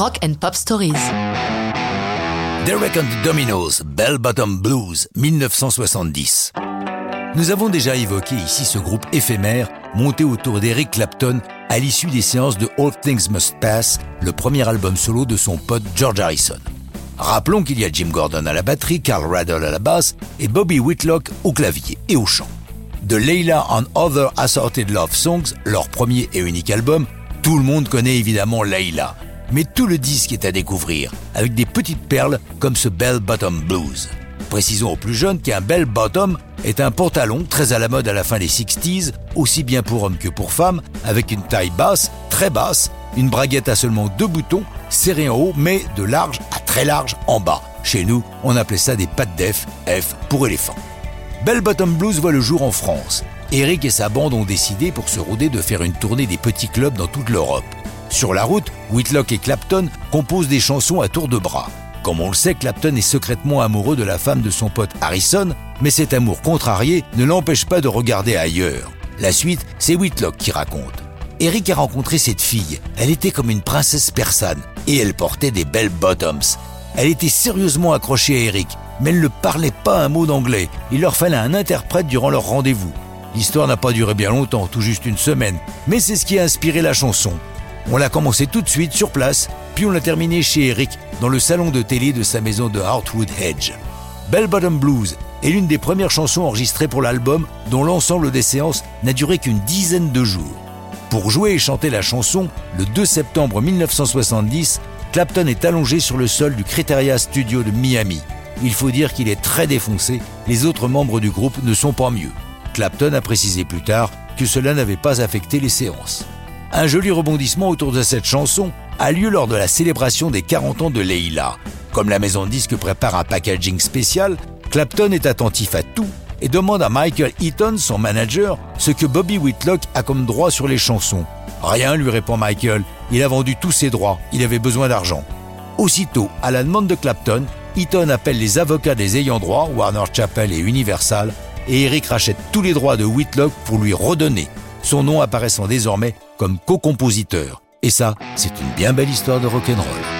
Rock and Pop Stories. Derek and the Dominoes, Bell Bottom Blues, 1970. Nous avons déjà évoqué ici ce groupe éphémère monté autour d'Eric Clapton à l'issue des séances de All Things Must Pass, le premier album solo de son pote George Harrison. Rappelons qu'il y a Jim Gordon à la batterie, Carl Radle à la basse et Bobby Whitlock au clavier et au chant. De Layla and Other Assorted Love Songs, leur premier et unique album, tout le monde connaît évidemment Layla, mais tout le disque est à découvrir, avec des petites perles comme ce Bell Bottom Blues. Précisons aux plus jeunes qu'un Bell Bottom est un pantalon très à la mode à la fin des 60s, aussi bien pour hommes que pour femmes, avec une taille basse, très basse, une braguette à seulement deux boutons, serrée en haut, mais de large à très large en bas. Chez nous, on appelait ça des pattes d'F, F pour éléphant. Bell Bottom Blues voit le jour en France. Eric et sa bande ont décidé pour se rôder de faire une tournée des petits clubs dans toute l'Europe. Sur la route, Whitlock et Clapton composent des chansons à tour de bras. Comme on le sait, Clapton est secrètement amoureux de la femme de son pote Harrison, mais cet amour contrarié ne l'empêche pas de regarder ailleurs. La suite, c'est Whitlock qui raconte. Eric a rencontré cette fille. Elle était comme une princesse persane et elle portait des belles bottoms. Elle était sérieusement accrochée à Eric, mais elle ne parlait pas un mot d'anglais. Il leur fallait un interprète durant leur rendez-vous. L'histoire n'a pas duré bien longtemps, tout juste une semaine, mais c'est ce qui a inspiré la chanson. On l'a commencé tout de suite sur place, puis on l'a terminé chez Eric, dans le salon de télé de sa maison de Hartwood Hedge. Bell Bottom Blues est l'une des premières chansons enregistrées pour l'album, dont l'ensemble des séances n'a duré qu'une dizaine de jours. Pour jouer et chanter la chanson, le 2 septembre 1970, Clapton est allongé sur le sol du Criteria Studio de Miami. Il faut dire qu'il est très défoncé, les autres membres du groupe ne sont pas mieux. Clapton a précisé plus tard que cela n'avait pas affecté les séances. Un joli rebondissement autour de cette chanson a lieu lors de la célébration des 40 ans de Leila. Comme la maison de disques prépare un packaging spécial, Clapton est attentif à tout et demande à Michael Eaton, son manager, ce que Bobby Whitlock a comme droit sur les chansons. Rien, lui répond Michael, il a vendu tous ses droits, il avait besoin d'argent. Aussitôt, à la demande de Clapton, Eaton appelle les avocats des ayants droit, Warner Chappell et Universal, et Eric rachète tous les droits de Whitlock pour lui redonner, son nom apparaissant désormais comme co-compositeur. Et ça, c'est une bien belle histoire de rock'n'roll.